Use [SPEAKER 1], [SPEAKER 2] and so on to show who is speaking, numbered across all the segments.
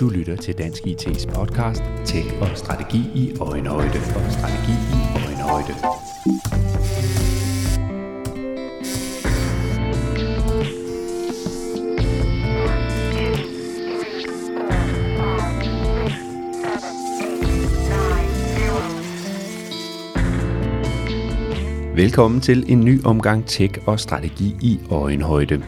[SPEAKER 1] Du lytter til Dansk IT's podcast Tech og Strategi i Øjenhøjde og Strategi i Øjenhøjde. Velkommen til en ny omgang Tech og Strategi i Øjenhøjde.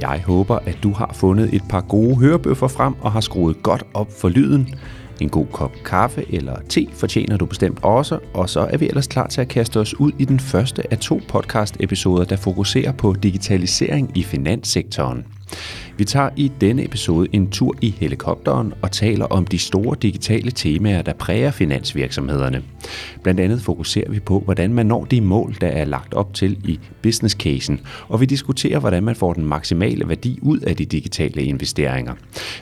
[SPEAKER 1] Jeg håber, at du har fundet et par gode hørebøffer frem og har skruet godt op for lyden. En god kop kaffe eller te fortjener du bestemt også, og så er vi ellers klar til at kaste os ud i den første af to podcast-episoder, der fokuserer på digitalisering i finanssektoren. Vi tager i denne episode en tur i helikopteren og taler om de store digitale temaer, der præger finansvirksomhederne. Blandt andet fokuserer vi på, hvordan man når de mål, der er lagt op til i business casen, og vi diskuterer, hvordan man får den maksimale værdi ud af de digitale investeringer.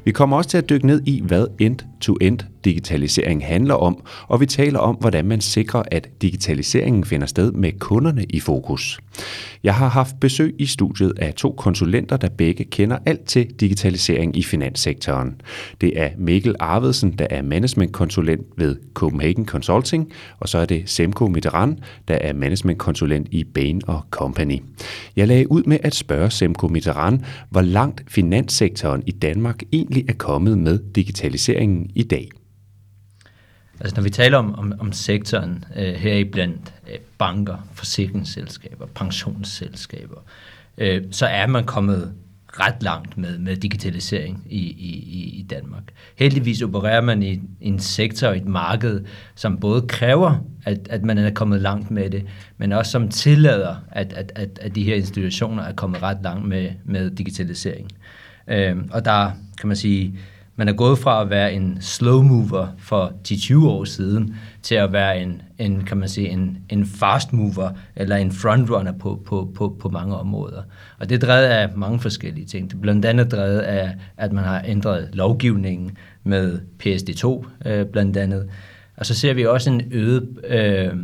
[SPEAKER 1] Vi kommer også til at dykke ned i, hvad end-to-end digitalisering handler om, og vi taler om, hvordan man sikrer, at digitaliseringen finder sted med kunderne i fokus. Jeg har haft besøg i studiet af to konsulenter, der begge kender alt til digitalisering i finanssektoren. Det er Mikkel Arvedsen, der er managementkonsulent ved Copenhagen Consulting, og så er det Semko Mitteran, der er managementkonsulent i Bain Company. Jeg lagde ud med at spørge Semko Mitteran, hvor langt finanssektoren i Danmark egentlig er kommet med digitaliseringen i dag.
[SPEAKER 2] Altså når vi taler om, om, om sektoren øh, her i blandt øh, banker, forsikringsselskaber, pensionsselskaber, øh, så er man kommet ret langt med, med digitalisering i, i, i Danmark. Heldigvis opererer man i, en sektor, et marked, som både kræver, at, at man er kommet langt med det, men også som tillader, at, at, at, at de her institutioner er kommet ret langt med, med digitalisering. Øh, og der kan man sige, man er gået fra at være en slow mover for 10-20 år siden, til at være en, en kan man sige, en, en fast mover, eller en frontrunner på, på, på, på mange områder. Og det er drevet af mange forskellige ting. Det er blandt andet drevet af, at man har ændret lovgivningen med PSD2 øh, blandt andet. Og så ser vi også en øget øh,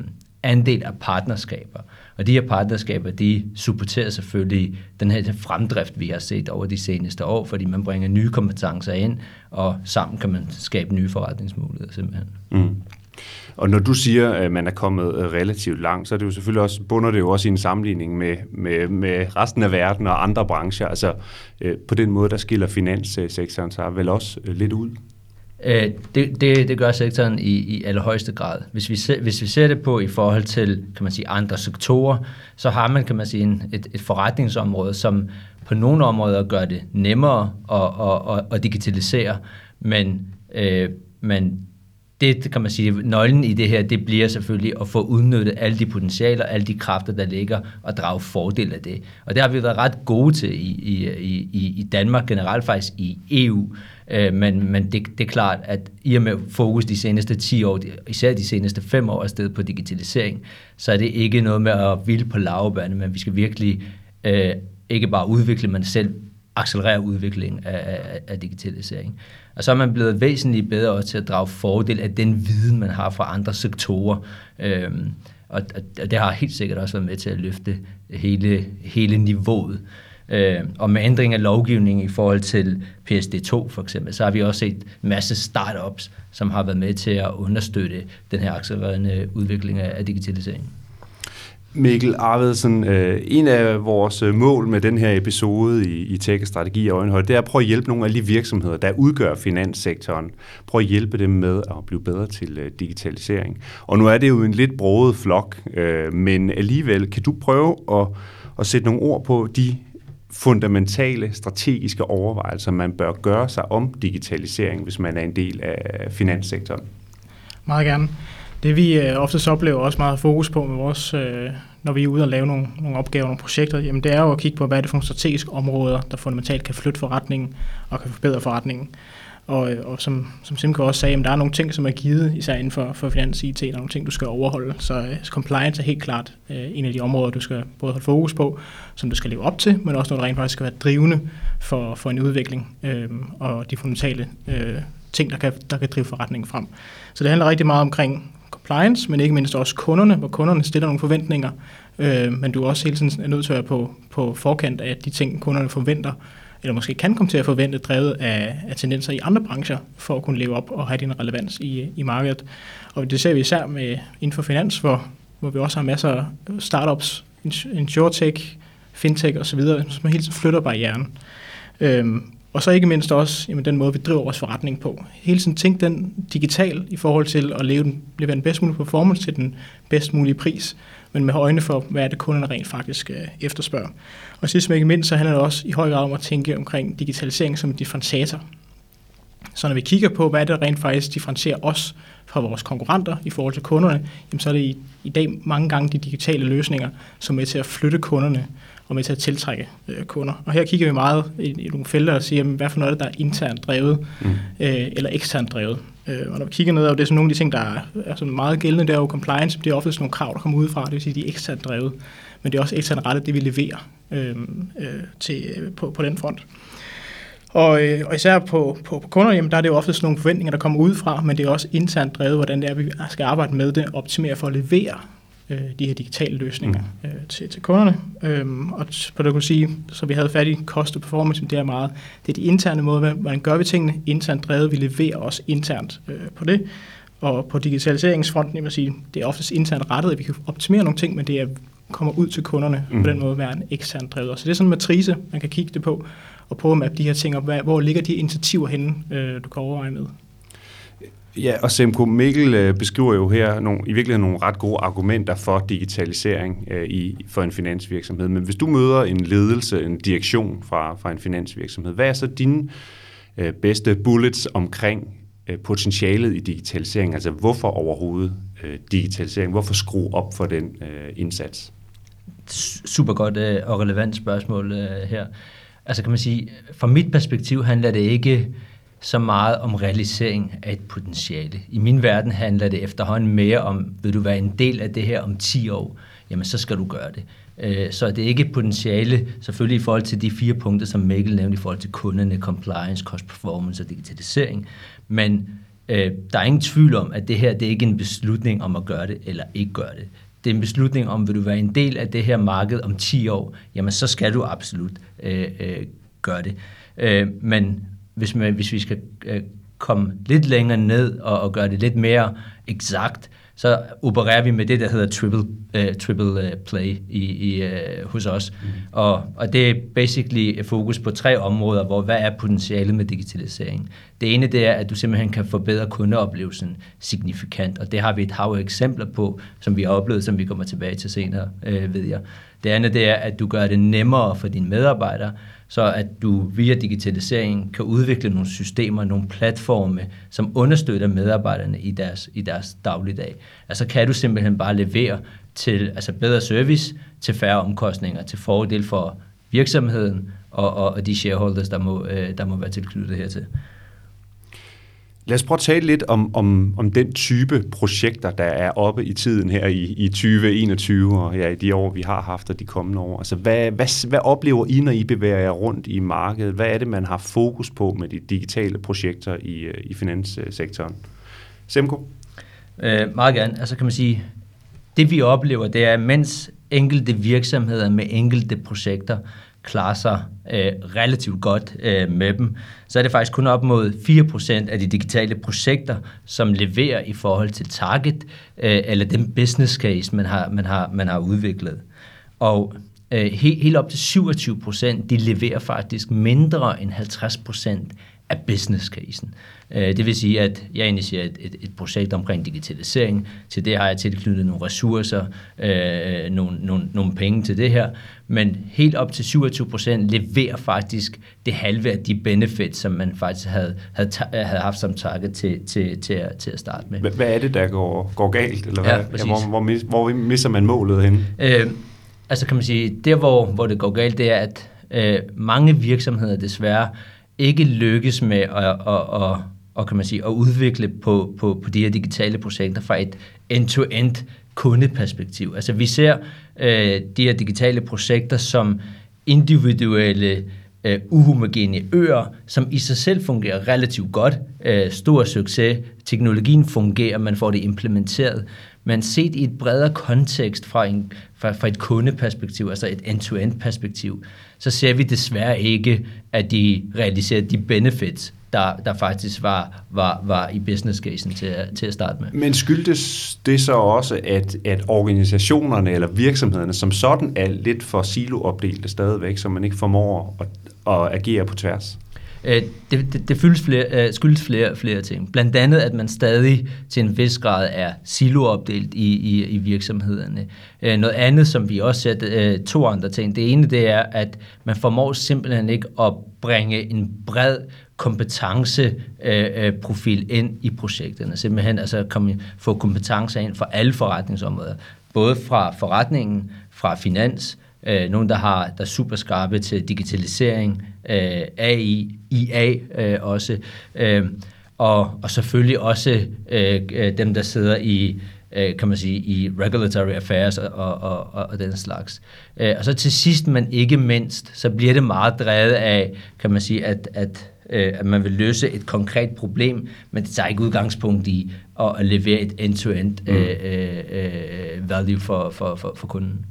[SPEAKER 2] andel af partnerskaber. Og de her partnerskaber, de supporterer selvfølgelig den her fremdrift, vi har set over de seneste år, fordi man bringer nye kompetencer ind, og sammen kan man skabe nye forretningsmuligheder simpelthen. Mm.
[SPEAKER 1] Og når du siger, at man er kommet øh, relativt langt, så er det jo selvfølgelig også, bunder det jo også i en sammenligning med, med, med resten af verden og andre brancher. Altså øh, på den måde, der skiller finanssektoren sig vel også øh, lidt ud.
[SPEAKER 2] Øh, det, det, det gør sektoren i, i allerhøjeste grad. Hvis vi, ser, hvis vi ser det på i forhold til kan man sige, andre sektorer, så har man kan man sige, en, et, et forretningsområde, som på nogle områder gør det nemmere at, at, at, at digitalisere, men, øh, men det kan man sige, nøglen i det her, det bliver selvfølgelig at få udnyttet alle de potentialer, alle de kræfter, der ligger, og drage fordel af det. Og det har vi været ret gode til i, i, i, i Danmark, generelt faktisk i EU, Øh, men men det, det er klart, at i og med fokus de seneste 10 år, især de seneste 5 år afsted på digitalisering, så er det ikke noget med at ville på lavbane, men vi skal virkelig øh, ikke bare udvikle, men selv accelerere udviklingen af, af, af digitalisering. Og så er man blevet væsentligt bedre også til at drage fordel af den viden, man har fra andre sektorer. Øhm, og, og det har helt sikkert også været med til at løfte hele, hele niveauet. Øh, og med ændring af lovgivningen i forhold til PSD2 for eksempel, så har vi også set en masse startups, som har været med til at understøtte den her accelererende udvikling af digitalisering.
[SPEAKER 1] Mikkel Arvedsen, øh, en af vores øh, mål med den her episode i, i Tech Strategi og Øjenhøjde, det er at prøve at hjælpe nogle af de virksomheder, der udgør finanssektoren. Prøve at hjælpe dem med at blive bedre til øh, digitalisering. Og nu er det jo en lidt broget flok, øh, men alligevel kan du prøve at, at sætte nogle ord på de fundamentale strategiske overvejelser, man bør gøre sig om digitalisering, hvis man er en del af finanssektoren?
[SPEAKER 3] Meget gerne. Det vi øh, oftest oplever også meget fokus på med vores, øh, når vi er ude og lave nogle, nogle opgaver, nogle projekter, jamen det er jo at kigge på, hvad er det for nogle strategiske områder, der fundamentalt kan flytte forretningen og kan forbedre forretningen. Og, øh, og som, som Simko også sagde, der er nogle ting, som er givet, især inden for, for finans IT, der er nogle ting, du skal overholde. Så, uh, compliance er helt klart uh, en af de områder, du skal både holde fokus på, som du skal leve op til, men også noget, der rent faktisk skal være drivende for, for en udvikling øh, og de fundamentale øh, ting, der kan, der kan drive forretningen frem. Så det handler rigtig meget omkring compliance, men ikke mindst også kunderne, hvor kunderne stiller nogle forventninger, øh, men du er også hele tiden nødt til at være på, på forkant af de ting, kunderne forventer, eller måske kan komme til at forvente, drevet af, af tendenser i andre brancher, for at kunne leve op og have din relevans i, i markedet. Og det ser vi især med inden for finans, hvor, hvor vi også har masser af startups, insurtech, fintech osv., som hele tiden flytter barrieren. Øhm, og så ikke mindst også jamen, den måde, vi driver vores forretning på. Hele tiden tænk den digital i forhold til at leve den, levere den bedst mulige performance til den bedst mulige pris, men med øjne for, hvad er det kunderne rent faktisk øh, efterspørger. Og sidst men ikke mindst, så handler det også i høj grad om at tænke omkring digitalisering som en differentiator. Så når vi kigger på, hvad det rent faktisk differentierer os fra vores konkurrenter i forhold til kunderne, jamen så er det i, i dag mange gange de digitale løsninger, som er med til at flytte kunderne og med til at tiltrække øh, kunder. Og her kigger vi meget i, i nogle felter og siger, jamen, hvad for noget der er internt drevet mm. øh, eller eksternt drevet. Øh, og når vi kigger ned, og det er sådan nogle af de ting, der er, er sådan meget gældende, det er jo compliance, det er ofte sådan nogle krav, der kommer udefra, det vil sige, de er eksternt drevet, men det er også eksternt rettet, det vi leverer øh, øh, til, øh, på, på den front. Og, øh, og især på, på, på kunder, jamen, der er det jo ofte sådan nogle forventninger, der kommer udefra, men det er også internt drevet, hvordan det er, vi skal arbejde med det, optimere for at levere øh, de her digitale løsninger mm. øh, til, til kunderne. Øhm, og på det kunne sige, så vi havde fat i cost og performance, det er meget, det er de interne måder, hvordan gør vi tingene internt drevet, vi leverer også internt øh, på det. Og på digitaliseringsfronten, jeg vil sige, det er oftest internt rettet, at vi kan optimere nogle ting, men det er kommer ud til kunderne mm. på den måde være en ekstern drevet. Så det er sådan en matrice, man kan kigge det på, og prøve at mappe de her ting op. Hvor ligger de initiativer henne, øh, du kan overveje med?
[SPEAKER 1] Ja, og Semko Mikkel øh, beskriver jo her nogle, i virkeligheden nogle ret gode argumenter for digitalisering øh, i, for en finansvirksomhed. Men hvis du møder en ledelse, en direktion fra, fra en finansvirksomhed, hvad er så dine øh, bedste bullets omkring øh, potentialet i digitalisering? Altså hvorfor overhovedet øh, digitalisering? Hvorfor skrue op for den øh, indsats?
[SPEAKER 2] Super godt øh, og relevant spørgsmål øh, her. Altså kan man sige, fra mit perspektiv handler det ikke så meget om realisering af et potentiale. I min verden handler det efterhånden mere om, vil du være en del af det her om 10 år, jamen så skal du gøre det. Øh, så det er ikke et potentiale, selvfølgelig i forhold til de fire punkter, som Mikkel nævnte, i forhold til kunderne, compliance, cost performance og digitalisering. Men øh, der er ingen tvivl om, at det her det er ikke en beslutning om at gøre det eller ikke gøre det. Det er en beslutning om, vil du være en del af det her marked om 10 år, jamen så skal du absolut øh, øh, gøre det. Øh, men hvis, man, hvis vi skal øh, komme lidt længere ned og, og gøre det lidt mere eksakt, så opererer vi med det, der hedder triple, uh, triple uh, play i, i, uh, hos os. Mm. Og, og det er basically fokus på tre områder, hvor hvad er potentialet med digitalisering? Det ene det er, at du simpelthen kan forbedre kundeoplevelsen signifikant, og det har vi et hav af eksempler på, som vi har oplevet, som vi kommer tilbage til senere, uh, ved jeg. Det andet det er, at du gør det nemmere for dine medarbejdere, så at du via digitalisering kan udvikle nogle systemer, nogle platforme, som understøtter medarbejderne i deres, i deres dagligdag. Altså kan du simpelthen bare levere til altså bedre service, til færre omkostninger, til fordel for virksomheden og, og, og de shareholders, der må, øh, der må være tilknyttet hertil.
[SPEAKER 1] Lad os prøve at tale lidt om, om, om den type projekter, der er oppe i tiden her i, i 2021 og ja, i de år, vi har haft og de kommende år. Altså, hvad, hvad, hvad oplever I, når I bevæger jer rundt i markedet? Hvad er det, man har fokus på med de digitale projekter i, øh, i finanssektoren? Semko?
[SPEAKER 2] Øh, meget gerne. Altså kan man sige, det vi oplever, det er, mens enkelte virksomheder med enkelte projekter klarer sig øh, relativt godt øh, med dem, så er det faktisk kun op mod 4% af de digitale projekter, som leverer i forhold til target, øh, eller den business case, man har, man har, man har udviklet. Og øh, helt, helt op til 27%, de leverer faktisk mindre end 50% af business casen. Øh, det vil sige, at jeg initierer et, et, et projekt omkring digitalisering. Til det har jeg tilknyttet nogle ressourcer, øh, nogle, nogle, nogle penge til det her. Men helt op til 27 procent leverer faktisk det halve af de benefits, som man faktisk havde, havde, havde haft som target til, til, til, at, til at starte med.
[SPEAKER 1] Hvad er det, der går, går galt? Eller hvad? Ja, ja, hvor, hvor, mis, hvor misser man målet hen? Øh,
[SPEAKER 2] altså kan man sige, der hvor, hvor det går galt, det er, at øh, mange virksomheder desværre ikke lykkes med at, at, at, at, kan man sige, at udvikle på, på, på de her digitale projekter fra et end-to-end kundeperspektiv. Altså vi ser øh, de her digitale projekter som individuelle øh, uhomogene øer, som i sig selv fungerer relativt godt. Øh, stor succes. Teknologien fungerer, man får det implementeret. Men set i et bredere kontekst fra, en, fra, fra et kundeperspektiv, altså et end-to-end perspektiv, så ser vi desværre ikke, at de realiserer de benefits, der, der faktisk var, var, var i business casen til, at, til at starte med.
[SPEAKER 1] Men skyldes det så også, at, at organisationerne eller virksomhederne som sådan er lidt for siloopdelte stadigvæk, så man ikke formår at, at agere på tværs?
[SPEAKER 2] Øh, det, det, det fyldes flere, øh, skyldes flere, flere ting. Blandt andet, at man stadig til en vis grad er siloopdelt i, i, i virksomhederne. Øh, noget andet, som vi også ser, øh, to andre ting. Det ene, det er, at man formår simpelthen ikke at bringe en bred kompetenceprofil øh, øh, ind i projekterne. Simpelthen altså komme, få kompetencer ind for alle forretningsområder. Både fra forretningen, fra finans, øh, nogen, der, har, der er super skarpe til digitalisering, øh, AI, IA øh, også, øh, og, og selvfølgelig også øh, øh, dem, der sidder i øh, kan man sige, i regulatory affairs og, og, og, og den slags. Øh, og så til sidst, men ikke mindst, så bliver det meget drevet af, kan man sige, at, at at man vil løse et konkret problem, men det tager ikke udgangspunkt i at levere et end-to-end mm. uh, value for, for, for, for kunden.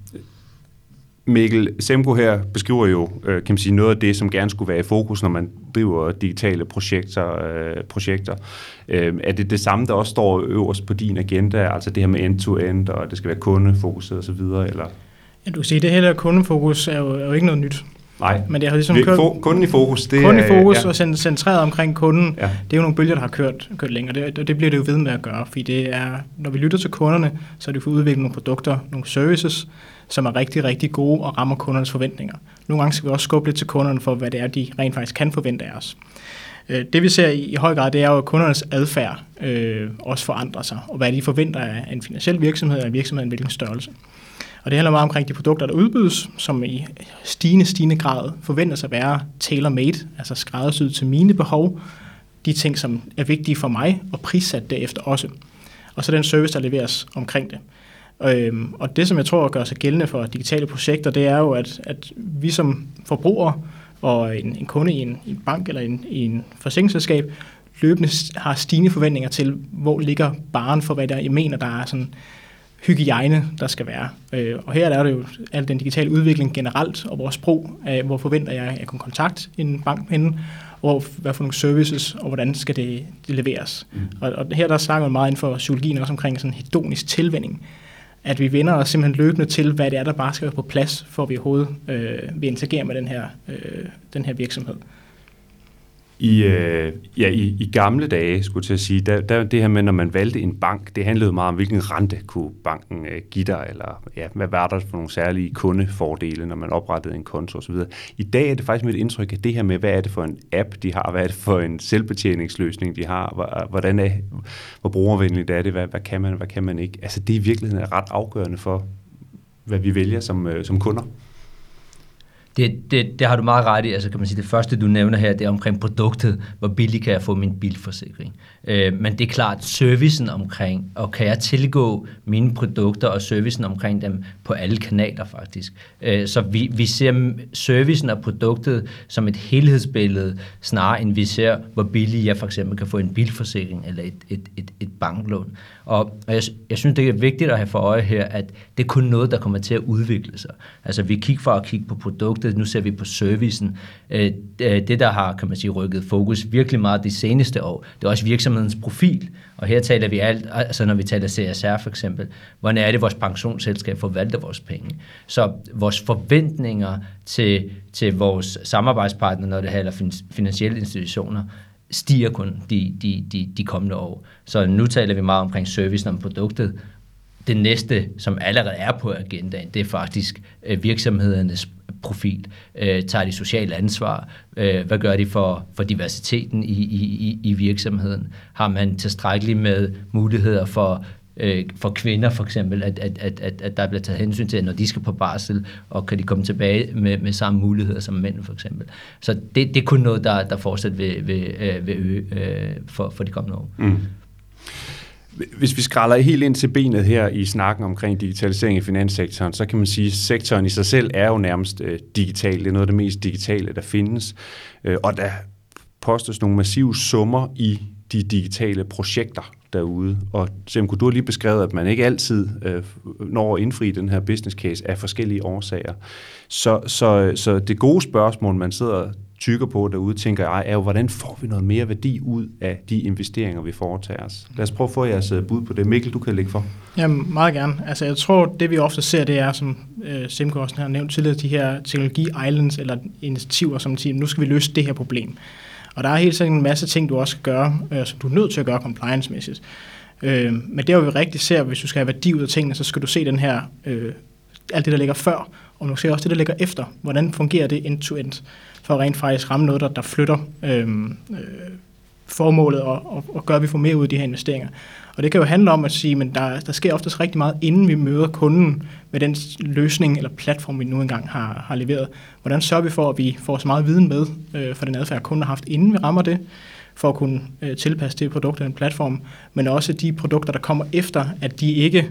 [SPEAKER 1] Mikkel Semko her beskriver jo øh, kan man sige, noget af det, som gerne skulle være i fokus, når man driver digitale projekter. Øh, projekter. Øh, er det det samme, der også står øverst på din agenda, altså det her med end-to-end, og det skal være kundefokuseret osv.? Eller?
[SPEAKER 3] Ja, du kan sige, det her kundefokus er jo, er jo ikke noget nyt.
[SPEAKER 1] Nej,
[SPEAKER 3] men det har ligesom
[SPEAKER 1] kørt, for, kunden i fokus.
[SPEAKER 3] Det kunden i fokus ja. og centreret omkring kunden, ja. det er jo nogle bølger, der har kørt, kørt længere, det, og det bliver det jo ved med at gøre, fordi det er, når vi lytter til kunderne, så er det for at udvikle nogle produkter, nogle services, som er rigtig, rigtig gode og rammer kundernes forventninger. Nogle gange skal vi også skubbe lidt til kunderne for, hvad det er, de rent faktisk kan forvente af os. Øh, det vi ser i, i høj grad, det er jo, at kundernes adfærd øh, også forandrer sig, og hvad de forventer af en finansiel virksomhed, eller en virksomhed af en hvilken størrelse. Og det handler meget omkring de produkter, der udbydes, som i stigende, stigende grad forventes at være tailor-made, altså skræddersyet til mine behov, de ting, som er vigtige for mig, og prissat derefter også. Og så den service, der leveres omkring det. Øhm, og det, som jeg tror gør sig gældende for digitale projekter, det er jo, at, at vi som forbrugere og en, en kunde i en, en bank eller en, i en forsikringsselskab løbende har stigende forventninger til, hvor ligger baren for, hvad der jeg mener, der er sådan hygiejne, der skal være. Øh, og her er det jo al den digitale udvikling generelt, og vores sprog, hvor forventer jeg, at jeg kan kontakte en bank henne, og hvad for nogle services, og hvordan skal det, det leveres. Mm. Og, og her der snakker man meget inden for psykologien også omkring sådan hedonisk tilvænding at vi vender os simpelthen løbende til, hvad det er, der bare skal være på plads, for at vi overhovedet øh, vil interagere med den her, øh, den her virksomhed.
[SPEAKER 1] I, øh, ja, i, I gamle dage, skulle jeg sige, der, der, det her med, når man valgte en bank, det handlede meget om, hvilken rente kunne banken øh, give dig, eller ja, hvad var der for nogle særlige kundefordele, når man oprettede en konto osv. I dag er det faktisk mit indtryk, at det her med, hvad er det for en app, de har, hvad er det for en selvbetjeningsløsning, de har, hvordan er, hvor brugervenligt er det, hvad, hvad kan man, hvad kan man ikke. Altså det i virkeligheden er ret afgørende for, hvad vi vælger som, øh, som kunder.
[SPEAKER 2] Det, det, det har du meget ret i. Altså kan man sige, det første, du nævner her, det er omkring produktet. Hvor billigt kan jeg få min bilforsikring? Øh, men det er klart, servicen omkring, og kan jeg tilgå mine produkter og servicen omkring dem på alle kanaler faktisk. Øh, så vi, vi ser servicen og produktet som et helhedsbillede, snarere end vi ser, hvor billigt jeg for eksempel kan få en bilforsikring eller et, et, et, et banklån. Og jeg, jeg synes, det er vigtigt at have for øje her, at det er kun noget, der kommer til at udvikle sig. Altså vi kigger fra at kigge på produktet, nu ser vi på servicen. Øh, øh, det, der har, kan man sige, rykket fokus virkelig meget de seneste år, det er også virksomhedens profil. Og her taler vi alt, altså når vi taler CSR for eksempel, hvordan er det, vores pensionsselskab forvalter vores penge. Så vores forventninger til, til vores samarbejdspartnere, når det handler finansielle institutioner, stiger kun de, de, de, de kommende år. Så nu taler vi meget omkring servicen om produktet. Det næste, som allerede er på agendaen, det er faktisk øh, virksomhedernes profil. Øh, tager de socialt ansvar? Øh, hvad gør de for, for diversiteten i, i, i virksomheden? Har man tilstrækkeligt med muligheder for øh, for kvinder for eksempel, at, at, at, at, at der bliver taget hensyn til, at når de skal på barsel, og kan de komme tilbage med, med samme muligheder som mænd for eksempel. Så det, det er kun noget, der, der fortsat vil, vil, øh, vil øge øh, for, for de kommende år. Mm.
[SPEAKER 1] Hvis vi skræller helt ind til benet her i snakken omkring digitalisering i finanssektoren, så kan man sige, at sektoren i sig selv er jo nærmest øh, digital. Det er noget af det mest digitale, der findes. Øh, og der postes nogle massive summer i de digitale projekter, derude. Og Sam du har lige beskrevet, at man ikke altid øh, når at indfri den her business case af forskellige årsager. Så, så, så det gode spørgsmål, man sidder tykker på derude, tænker jeg, er jo, hvordan får vi noget mere værdi ud af de investeringer, vi foretager os? Lad os prøve at få jeres øh, bud på det. Mikkel, du kan lægge for.
[SPEAKER 3] Jamen, meget gerne. Altså, jeg tror, det vi ofte ser, det er, som øh, Simko også har nævnt tidligere, de her teknologi islands eller initiativer, som siger, nu skal vi løse det her problem. Og der er helt sikkert en masse ting, du også skal gøre, øh, som du er nødt til at gøre compliance-mæssigt. Øh, men det, vi rigtig ser, hvis du skal have værdi ud af tingene, så skal du se den her, øh, alt det, der ligger før, og du ser også det, der ligger efter. Hvordan fungerer det end-to-end, for at rent faktisk ramme noget, der, der flytter øh, øh, formålet og, og, og gør, at vi får mere ud af de her investeringer. Og det kan jo handle om at sige, men der, der sker oftest rigtig meget, inden vi møder kunden med den løsning eller platform, vi nu engang har, har leveret. Hvordan sørger vi for, at vi får så meget viden med øh, for den adfærd, kunden har haft, inden vi rammer det, for at kunne øh, tilpasse det produkt eller en platform, men også de produkter, der kommer efter, at de ikke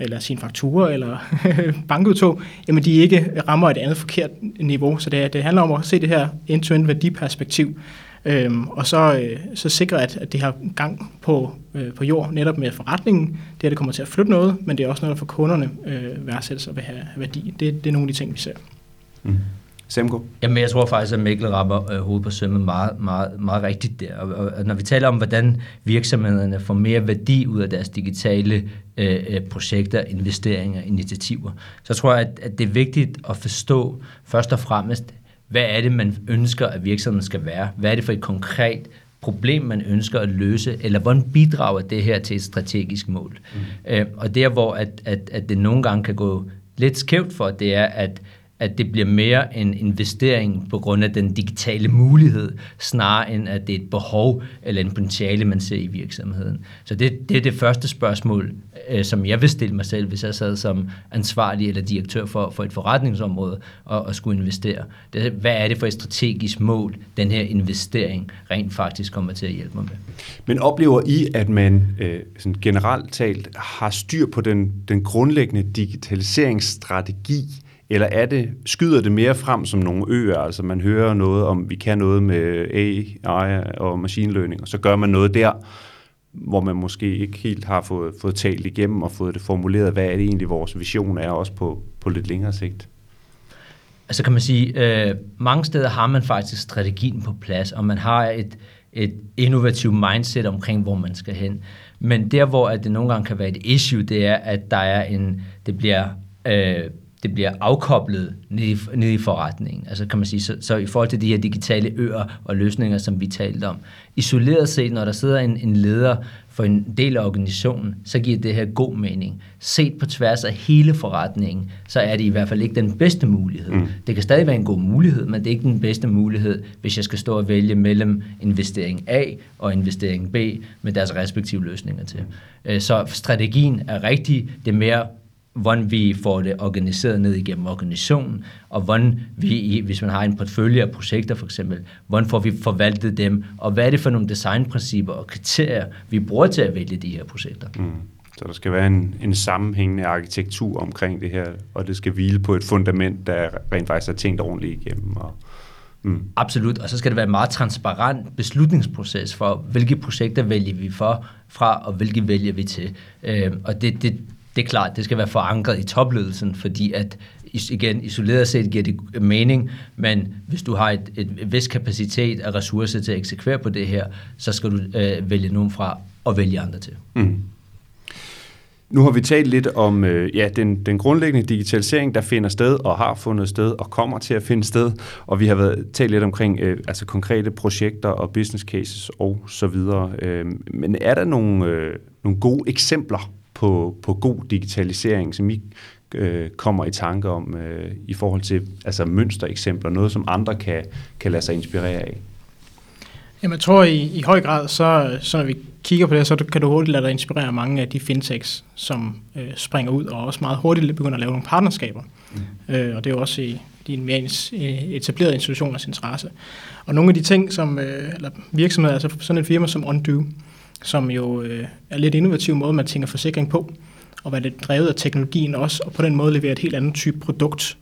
[SPEAKER 3] eller sin faktura eller bankudtog, jamen de ikke rammer et andet forkert niveau. Så det, det handler om at se det her end-to-end værdiperspektiv, Øhm, og så, øh, så sikre, at, at det har gang på, øh, på jord, netop med forretningen. Det er, det kommer til at flytte noget, men det er også noget, der for kunderne øh, værdsættes og vil have, værdi. Det, det er nogle af de ting, vi ser.
[SPEAKER 1] Mm. Semko?
[SPEAKER 2] Jamen, jeg tror faktisk, at Mikkel rammer øh, hovedet på sømmet meget, meget, meget rigtigt der. Og, og, og når vi taler om, hvordan virksomhederne får mere værdi ud af deres digitale øh, øh projekter, investeringer, initiativer, så tror jeg, at, at det er vigtigt at forstå først og fremmest, hvad er det, man ønsker, at virksomheden skal være? Hvad er det for et konkret problem, man ønsker at løse, eller hvordan bidrager det her til et strategisk mål? Mm. Øh, og der, hvor at, at, at det nogle gange kan gå lidt skævt for, det er, at at det bliver mere en investering på grund af den digitale mulighed, snarere end at det er et behov eller en potentiale, man ser i virksomheden. Så det, det er det første spørgsmål, øh, som jeg vil stille mig selv, hvis jeg sad som ansvarlig eller direktør for, for et forretningsområde og, og skulle investere. Det, hvad er det for et strategisk mål, den her investering rent faktisk kommer til at hjælpe mig med?
[SPEAKER 1] Men oplever I, at man øh, sådan generelt talt har styr på den, den grundlæggende digitaliseringsstrategi, eller er det, skyder det mere frem som nogle øer, altså man hører noget om, vi kan noget med AI og machine learning, og så gør man noget der, hvor man måske ikke helt har fået, fået talt igennem og fået det formuleret, hvad er det egentlig vores vision er, også på, på lidt længere sigt?
[SPEAKER 2] Altså kan man sige, øh, mange steder har man faktisk strategien på plads, og man har et, et innovativt mindset omkring, hvor man skal hen. Men der, hvor at det nogle gange kan være et issue, det er, at der er en, det bliver øh, det bliver afkoblet ned i, ned i forretningen. Altså kan man sige, så, så i forhold til de her digitale øer og løsninger, som vi talte om. Isoleret set, når der sidder en, en leder for en del af organisationen, så giver det her god mening. Set på tværs af hele forretningen, så er det i hvert fald ikke den bedste mulighed. Mm. Det kan stadig være en god mulighed, men det er ikke den bedste mulighed, hvis jeg skal stå og vælge mellem investering A og investering B med deres respektive løsninger til. Øh, så strategien er rigtig, det er mere hvordan vi får det organiseret ned igennem organisationen, og hvordan vi, hvis man har en portfølje af projekter for eksempel, hvordan får vi forvaltet dem, og hvad er det for nogle designprincipper og kriterier, vi bruger til at vælge de her projekter. Mm.
[SPEAKER 1] Så der skal være en, en sammenhængende arkitektur omkring det her, og det skal hvile på et fundament, der rent faktisk er tænkt ordentligt igennem. Og,
[SPEAKER 2] mm. Absolut, og så skal det være en meget transparent beslutningsproces for, hvilke projekter vælger vi for, fra, og hvilke vælger vi til. Øh, og det, det, det er klart, det skal være forankret i topledelsen, fordi at igen, isoleret set giver det mening, men hvis du har et, et vis kapacitet af ressourcer til at eksekvere på det her, så skal du øh, vælge nogen fra og vælge andre til. Mm.
[SPEAKER 1] Nu har vi talt lidt om øh, ja, den, den grundlæggende digitalisering, der finder sted og har fundet sted og kommer til at finde sted, og vi har været talt lidt omkring øh, altså konkrete projekter og business cases og så videre. Øh, men er der nogle, øh, nogle gode eksempler på, på god digitalisering, som I øh, kommer i tanke om øh, i forhold til altså mønstereksempler, noget som andre kan, kan lade sig inspirere af?
[SPEAKER 3] Jamen, jeg tror i, i høj grad, så, så når vi kigger på det, så kan du hurtigt lade dig inspirere mange af de fintechs, som øh, springer ud og også meget hurtigt begynder at lave nogle partnerskaber. Mm. Øh, og det er jo også i de mere etablerede institutioners interesse. Og nogle af de ting, som øh, eller virksomheder, altså sådan et firma som Undo, som jo øh, er lidt innovativ måde, man tænker forsikring på, og hvad det drevet af teknologien også, og på den måde leverer et helt andet type produkt.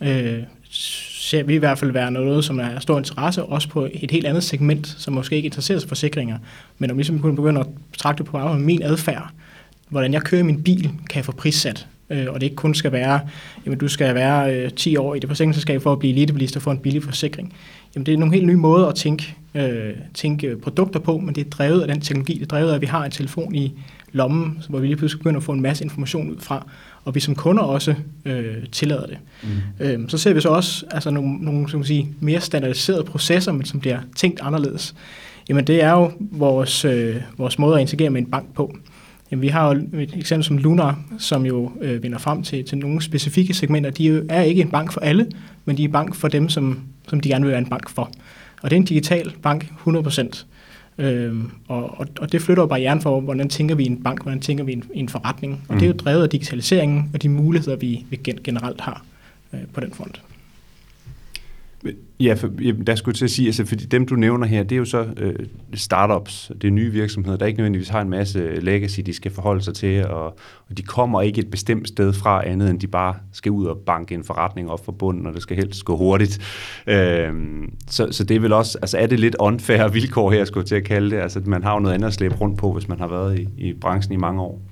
[SPEAKER 3] Øh, ser vi i hvert fald være noget, som er stor interesse, også på et helt andet segment, som måske ikke interesserer sig forsikringer, men om ligesom kunne begynde at betragte på min adfærd, hvordan jeg kører min bil, kan jeg få prissat. Øh, og det ikke kun skal være, jamen du skal være øh, 10 år i det forsikringsselskab for at blive elitebilist og få en billig forsikring. Jamen det er nogle helt nye måder at tænke, øh, tænke produkter på, men det er drevet af den teknologi, det er drevet af, at vi har en telefon i lommen, hvor vi lige pludselig begynder at få en masse information ud fra, og vi som kunder også øh, tillader det. Mm. Øh, så ser vi så også altså nogle, nogle som sige, mere standardiserede processer, men som bliver tænkt anderledes. Jamen det er jo vores, øh, vores måde at interagere med en bank på. Jamen, vi har jo et eksempel som Lunar, som jo øh, vinder frem til, til nogle specifikke segmenter. De er ikke en bank for alle, men de er bank for dem, som, som de gerne vil være en bank for. Og det er en digital bank 100%. Øhm, og, og, og det flytter jo barrieren for, hvordan tænker vi en bank, hvordan tænker vi en, en forretning. Og mm. det er jo mm. drevet af digitaliseringen og de muligheder, vi, vi generelt har øh, på den front.
[SPEAKER 1] Ja, for, jamen, der skulle til at sige, altså, fordi dem du nævner her, det er jo så øh, startups, det er nye virksomheder, der ikke nødvendigvis har en masse øh, legacy, de skal forholde sig til, og, og de kommer ikke et bestemt sted fra andet, end de bare skal ud og banke en forretning op for bunden, og det skal helst gå hurtigt. Øh, så, så det er vel også, altså er det lidt unfair vilkår her, skulle jeg til at kalde det, altså man har jo noget andet at slæbe rundt på, hvis man har været i, i branchen i mange år.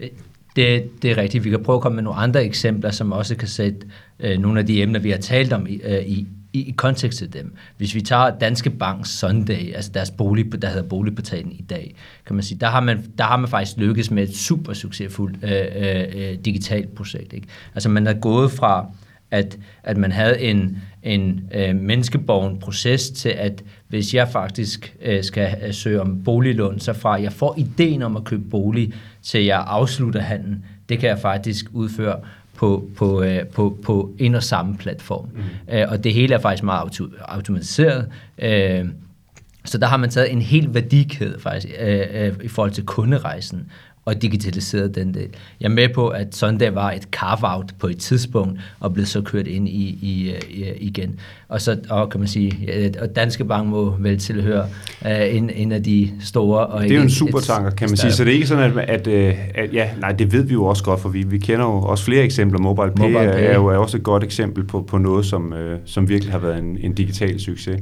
[SPEAKER 2] Øh, det, det er rigtigt. Vi kan prøve at komme med nogle andre eksempler, som også kan sætte øh, nogle af de emner, vi har talt om i, øh, i, i, i kontekst til dem. Hvis vi tager Danske Bank Sunday, altså deres bolig, der hedder Boligportalen i dag, kan man sige, der har man, der har man faktisk lykkes med et super succesfuldt øh, øh, øh, digitalt projekt. Ikke? Altså man er gået fra, at, at man havde en, en øh, menneskeborgen proces til, at hvis jeg faktisk øh, skal øh, søge om boliglån, så fra jeg får ideen om at købe bolig, til jeg afslutter handlen, det kan jeg faktisk udføre på, på, øh, på, på en og samme platform. Mm. Øh, og det hele er faktisk meget auto, automatiseret. Øh, så der har man taget en helt værdikæde faktisk øh, øh, i forhold til kunderejsen og digitaliseret den del. Jeg er med på, at Sunday var et carve-out på et tidspunkt, og blev så kørt ind i, i, i igen. Og så og kan man sige, og Danske Bank må vel tilhøre uh, en, en af de store. Og
[SPEAKER 1] det er jo en supertanker, kan man sige. Så det er ikke sådan, at, at, øh, at, ja, nej, det ved vi jo også godt, for vi, vi kender jo også flere eksempler. Mobile Pay, Mobile Pay. er jo er også et godt eksempel på, på noget, som, uh, som virkelig har været en, en digital succes.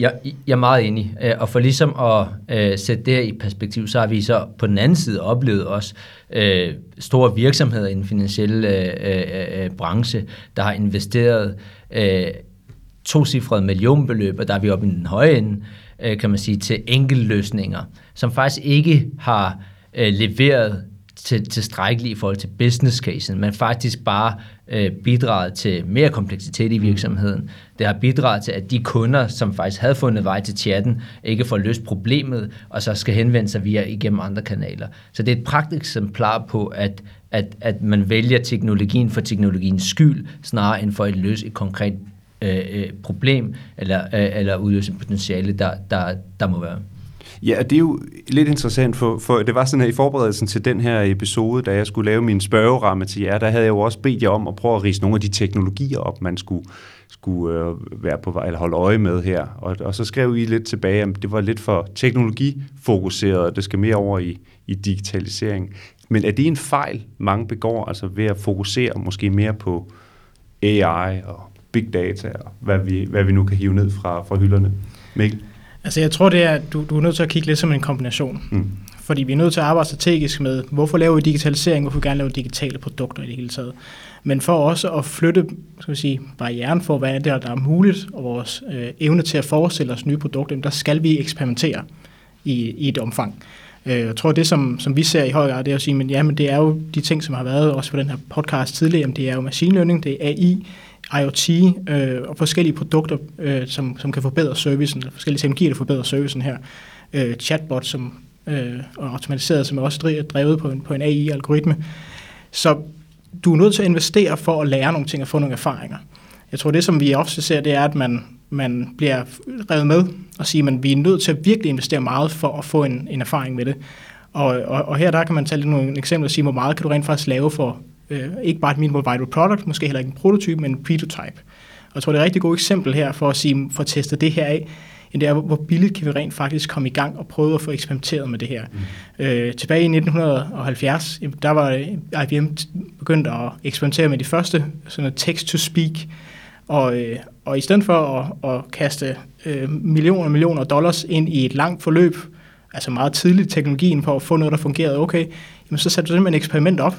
[SPEAKER 2] Jeg, jeg er meget enig, øh, og for ligesom at øh, sætte det her i perspektiv, så har vi så på den anden side oplevet også øh, store virksomheder i den finansielle øh, øh, øh, branche, der har investeret øh, to-cifrede millionbeløb, og der er vi oppe i den høje ende, øh, kan man sige, til løsninger, som faktisk ikke har øh, leveret til, tilstrækkeligt i forhold til business casen, men faktisk bare øh, bidraget til mere kompleksitet i mm. virksomheden. Det har bidraget til, at de kunder, som faktisk havde fundet vej til chatten, ikke får løst problemet, og så skal henvende sig via igennem andre kanaler. Så det er et praktisk eksemplar på, at, at, at man vælger teknologien for teknologiens skyld, snarere end for at løse et konkret øh, øh problem, eller, øh, eller udløse potentiale, der, der, der må være.
[SPEAKER 1] Ja, og det er jo lidt interessant, for, for det var sådan her i forberedelsen til den her episode, da jeg skulle lave min spørgeramme til jer, der havde jeg jo også bedt jer om at prøve at rise nogle af de teknologier op, man skulle, skulle øh, være på vej, eller holde øje med her. Og, og så skrev I lidt tilbage, at det var lidt for teknologifokuseret, og det skal mere over i, i digitalisering. Men er det en fejl, mange begår, altså ved at fokusere måske mere på AI og big data, og hvad vi, hvad vi nu kan hive ned fra, fra hylderne? Mikkel?
[SPEAKER 3] Altså jeg tror, det er, at du, du er nødt til at kigge lidt som en kombination. Mm. Fordi vi er nødt til at arbejde strategisk med, hvorfor laver vi digitalisering, hvorfor vi gerne lave digitale produkter i det hele taget. Men for også at flytte skal vi sige, barrieren for, hvad det er, der er muligt, og vores øh, evne til at forestille os nye produkter, der skal vi eksperimentere i, i et omfang. Øh, jeg tror, det som, som vi ser i høj grad, det er at sige, men, ja, men det er jo de ting, som har været også på den her podcast tidligere, det er jo machine learning, det er AI, IoT øh, og forskellige produkter, øh, som, som kan forbedre servicen, forskellige teknologier, der forbedrer servicen her. Øh, chatbot, som øh, og automatiseret, som er også drevet på en, på en AI-algoritme. Så du er nødt til at investere for at lære nogle ting og få nogle erfaringer. Jeg tror, det som vi ofte ser, det er, at man, man bliver revet med og siger, at vi er nødt til at virkelig investere meget for at få en, en erfaring med det. Og, og, og her der kan man tage nogle eksempler og sige, hvor meget kan du rent faktisk lave for Øh, ikke bare et minimal viable product, måske heller ikke en prototype, men en prototype. Og jeg tror, det er et rigtig godt eksempel her for at, sige, for at teste det her af, det er, hvor billigt kan vi rent faktisk komme i gang og prøve at få eksperimenteret med det her. Mm. Øh, tilbage i 1970, der var IBM begyndt at eksperimentere med de første sådan text-to-speak Og, øh, og i stedet for at, at kaste øh, millioner og millioner dollars ind i et langt forløb, altså meget tidligt teknologien for at få noget, der fungerede okay, jamen så satte du simpelthen et eksperiment op.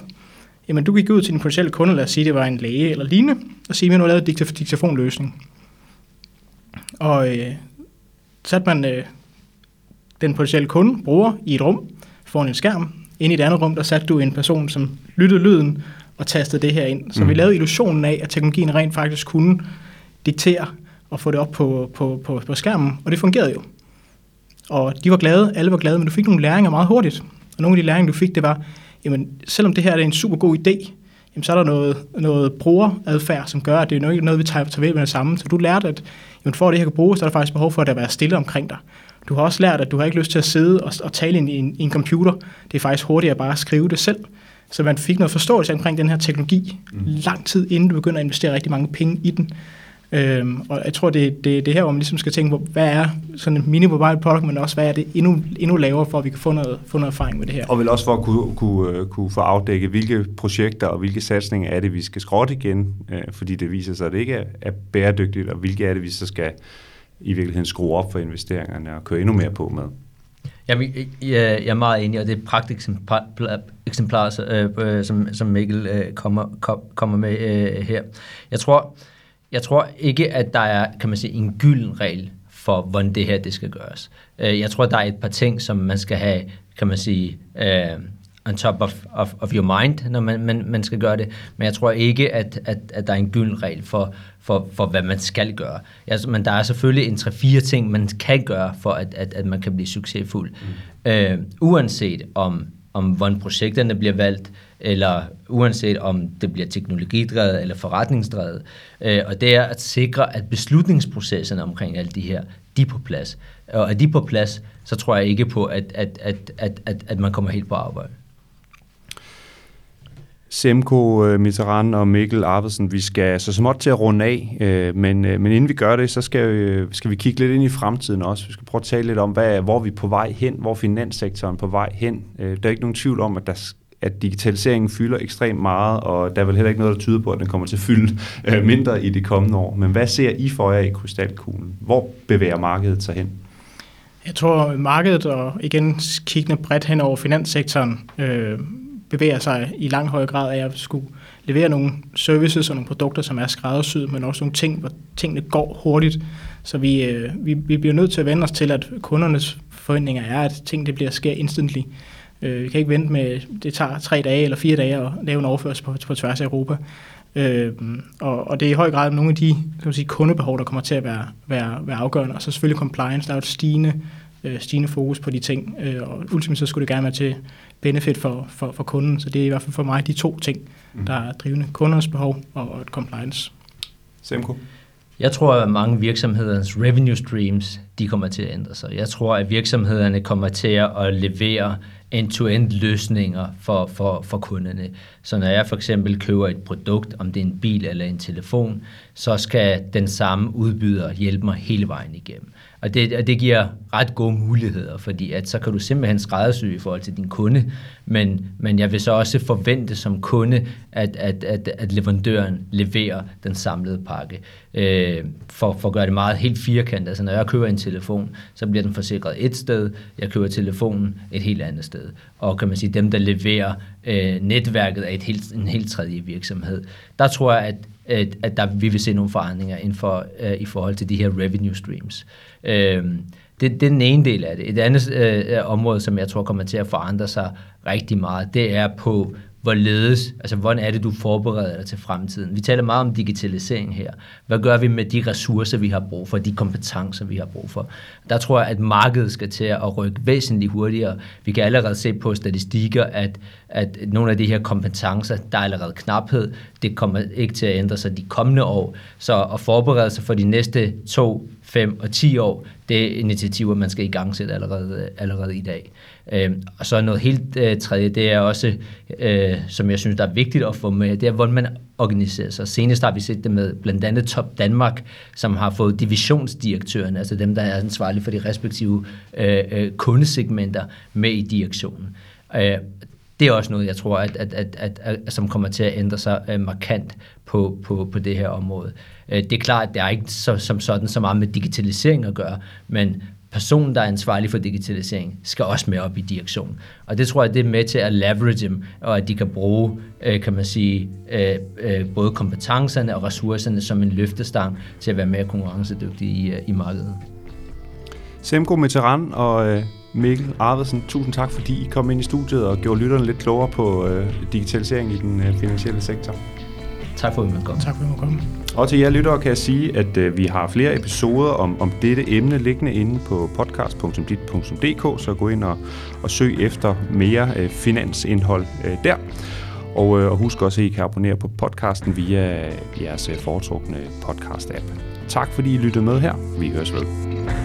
[SPEAKER 3] Jamen du gik ud til din potentielle kunde, lad os sige, det var en læge eller lignende, og sige, at nu har lavet en diktafonløsning. Og øh, satte man øh, den potentielle kunde, bruger, i et rum, foran en skærm. Ind i et andet rum, der satte du en person, som lyttede lyden og tastede det her ind. Så mm. vi lavede illusionen af, at teknologien rent faktisk kunne diktere og få det op på, på, på, på skærmen, og det fungerede jo. Og de var glade, alle var glade, men du fik nogle læringer meget hurtigt. Og nogle af de læringer, du fik, det var, jamen, selvom det her er en super god idé, jamen, så er der noget, noget brugeradfærd, som gør, at det er noget, noget vi tager, tager ved med det samme. Så du lærte, at jamen, for at det her kan bruges, så er der faktisk behov for, at der være stille omkring dig. Du har også lært, at du har ikke lyst til at sidde og, og tale ind i en, i en computer. Det er faktisk hurtigere bare at skrive det selv. Så man fik noget forståelse omkring den her teknologi mm. lang tid inden du begynder at investere rigtig mange penge i den. Øhm, og jeg tror, det, det, det her, hvor man ligesom skal tænke på, hvad er sådan en mini-mobile product, men også hvad er det endnu, endnu lavere, for at vi kan få noget, få noget erfaring med det her.
[SPEAKER 1] Og vel også for at kunne, kunne, øh, kunne få afdækket, hvilke projekter og hvilke satsninger er det, vi skal skrotte igen, øh, fordi det viser sig, at det ikke er, er bæredygtigt, og hvilke er det, vi så skal i virkeligheden skrue op for investeringerne og køre endnu mere på med.
[SPEAKER 2] Jamen, jeg, jeg er meget enig, og det er et praktisk eksemplar, øh, øh, som, som Mikkel øh, kommer, kom, kommer med øh, her. Jeg tror, jeg tror ikke, at der er, kan man sige, en gylden regel for, hvordan det her det skal gøres. Øh, jeg tror, der er et par ting, som man skal have, kan man sige, uh, on top of, of, of your mind, når man, man, man skal gøre det. Men jeg tror ikke, at, at, at der er en gylden regel for, for, for, hvad man skal gøre. Altså, men der er selvfølgelig en 3-4 ting, man kan gøre, for at, at, at man kan blive succesfuld. Mm. Uh, uanset om, om hvordan projekterne bliver valgt, eller uanset om det bliver teknologidrevet eller forretningsdrevet. Øh, og det er at sikre, at beslutningsprocesserne omkring alt de her, de er på plads. Og er de på plads, så tror jeg ikke på, at, at, at, at, at, at man kommer helt på arbejde.
[SPEAKER 1] Semko øh, Mitterrand og Mikkel Arvidsen, vi skal så småt til at runde af, øh, men, øh, men inden vi gør det, så skal vi, skal vi kigge lidt ind i fremtiden også. Vi skal prøve at tale lidt om, hvad, hvor vi er på vej hen, hvor finanssektoren er på vej hen. Der er ikke nogen tvivl om, at der at digitaliseringen fylder ekstremt meget, og der er vel heller ikke noget, der tyder på, at den kommer til at fylde øh, mindre i de kommende år. Men hvad ser I for jer i krystalkuglen? Hvor bevæger markedet sig hen?
[SPEAKER 3] Jeg tror, markedet, og igen kiggende bredt hen over finanssektoren, øh, bevæger sig i lang høj grad af at skulle levere nogle services og nogle produkter, som er skræddersyet, men også nogle ting, hvor tingene går hurtigt. Så vi, øh, vi, vi bliver nødt til at vende os til, at kundernes forventninger er, at ting det bliver sker instantly. Øh, vi kan ikke vente med, det tager tre dage eller fire dage at lave en overførsel på, på tværs af Europa. Øh, og, og det er i høj grad nogle af de kan man sige, kundebehov, der kommer til at være, være, være afgørende. Og så selvfølgelig compliance, der er jo et stigende, øh, stigende fokus på de ting. Øh, og ultimativt så skulle det gerne være til benefit for, for, for kunden. Så det er i hvert fald for mig de to ting, mm. der er drivende. Kundernes behov og, og et compliance.
[SPEAKER 1] Semko?
[SPEAKER 2] Jeg tror, at mange virksomhedernes revenue streams, de kommer til at ændre sig. Jeg tror, at virksomhederne kommer til at levere end-to-end løsninger for, for, for kunderne. Så når jeg for eksempel køber et produkt, om det er en bil eller en telefon, så skal den samme udbyder hjælpe mig hele vejen igennem. Og det, og det giver ret gode muligheder, fordi at så kan du simpelthen skræddersy i forhold til din kunde, men, men jeg vil så også forvente som kunde, at, at, at, at leverandøren leverer den samlede pakke. Øh, for, for at gøre det meget helt firkantet. Altså når jeg køber en telefon, så bliver den forsikret et sted, jeg køber telefonen et helt andet sted. Og kan man sige, dem der leverer øh, netværket er et helt, en helt tredje virksomhed. Der tror jeg, at at, at der, vi vil se nogle forandringer inden for, uh, i forhold til de her revenue streams. Øh, det, det er den ene del af det. Et andet øh, øh, område, som jeg tror kommer til at forandre sig rigtig meget, det er på hvorledes, altså hvordan er det, du forbereder dig til fremtiden? Vi taler meget om digitalisering her. Hvad gør vi med de ressourcer, vi har brug for, de kompetencer, vi har brug for? Der tror jeg, at markedet skal til at rykke væsentligt hurtigere. Vi kan allerede se på statistikker, at, at nogle af de her kompetencer, der er allerede knaphed, det kommer ikke til at ændre sig de kommende år. Så at forberede sig for de næste to, 5 og 10 år, det er initiativer, man skal i gang sætte allerede, allerede i dag. Øh, og så noget helt øh, tredje, det er også, øh, som jeg synes, der er vigtigt at få med, det er, hvordan man organiserer sig. Senest har vi set det med blandt andet Top Danmark, som har fået divisionsdirektøren, altså dem, der er ansvarlige for de respektive øh, øh, kundesegmenter, med i direktionen. Øh, det er også noget, jeg tror, at, at, at, at, at, som kommer til at ændre sig øh, markant på, på, på det her område. Øh, Øh, det er klart, at det er ikke så, som sådan så meget med digitalisering at gøre, men personen, der er ansvarlig for digitalisering, skal også med op i direktionen. Og det tror jeg, det er med til at leverage dem, og at de kan bruge, øh, kan man sige, øh, øh, både kompetencerne og ressourcerne som en løftestang til at være mere konkurrencedygtige i, øh, i markedet.
[SPEAKER 1] Semko Meteran og øh, Mikkel Arvedsen, tusind tak, fordi I kom ind i studiet og gjorde lytterne lidt klogere på digitalisering i den finansielle sektor.
[SPEAKER 2] Tak for, at I måtte komme.
[SPEAKER 3] Tak for, at I måtte komme.
[SPEAKER 1] Og til jer lyttere kan jeg sige, at øh, vi har flere episoder om, om dette emne liggende inde på podcast.dit.dk, så gå ind og, og søg efter mere øh, finansindhold øh, der. Og, øh, og husk også, at I kan abonnere på podcasten via jeres øh, foretrukne podcast-app. Tak fordi I lyttede med her. Vi høres ved.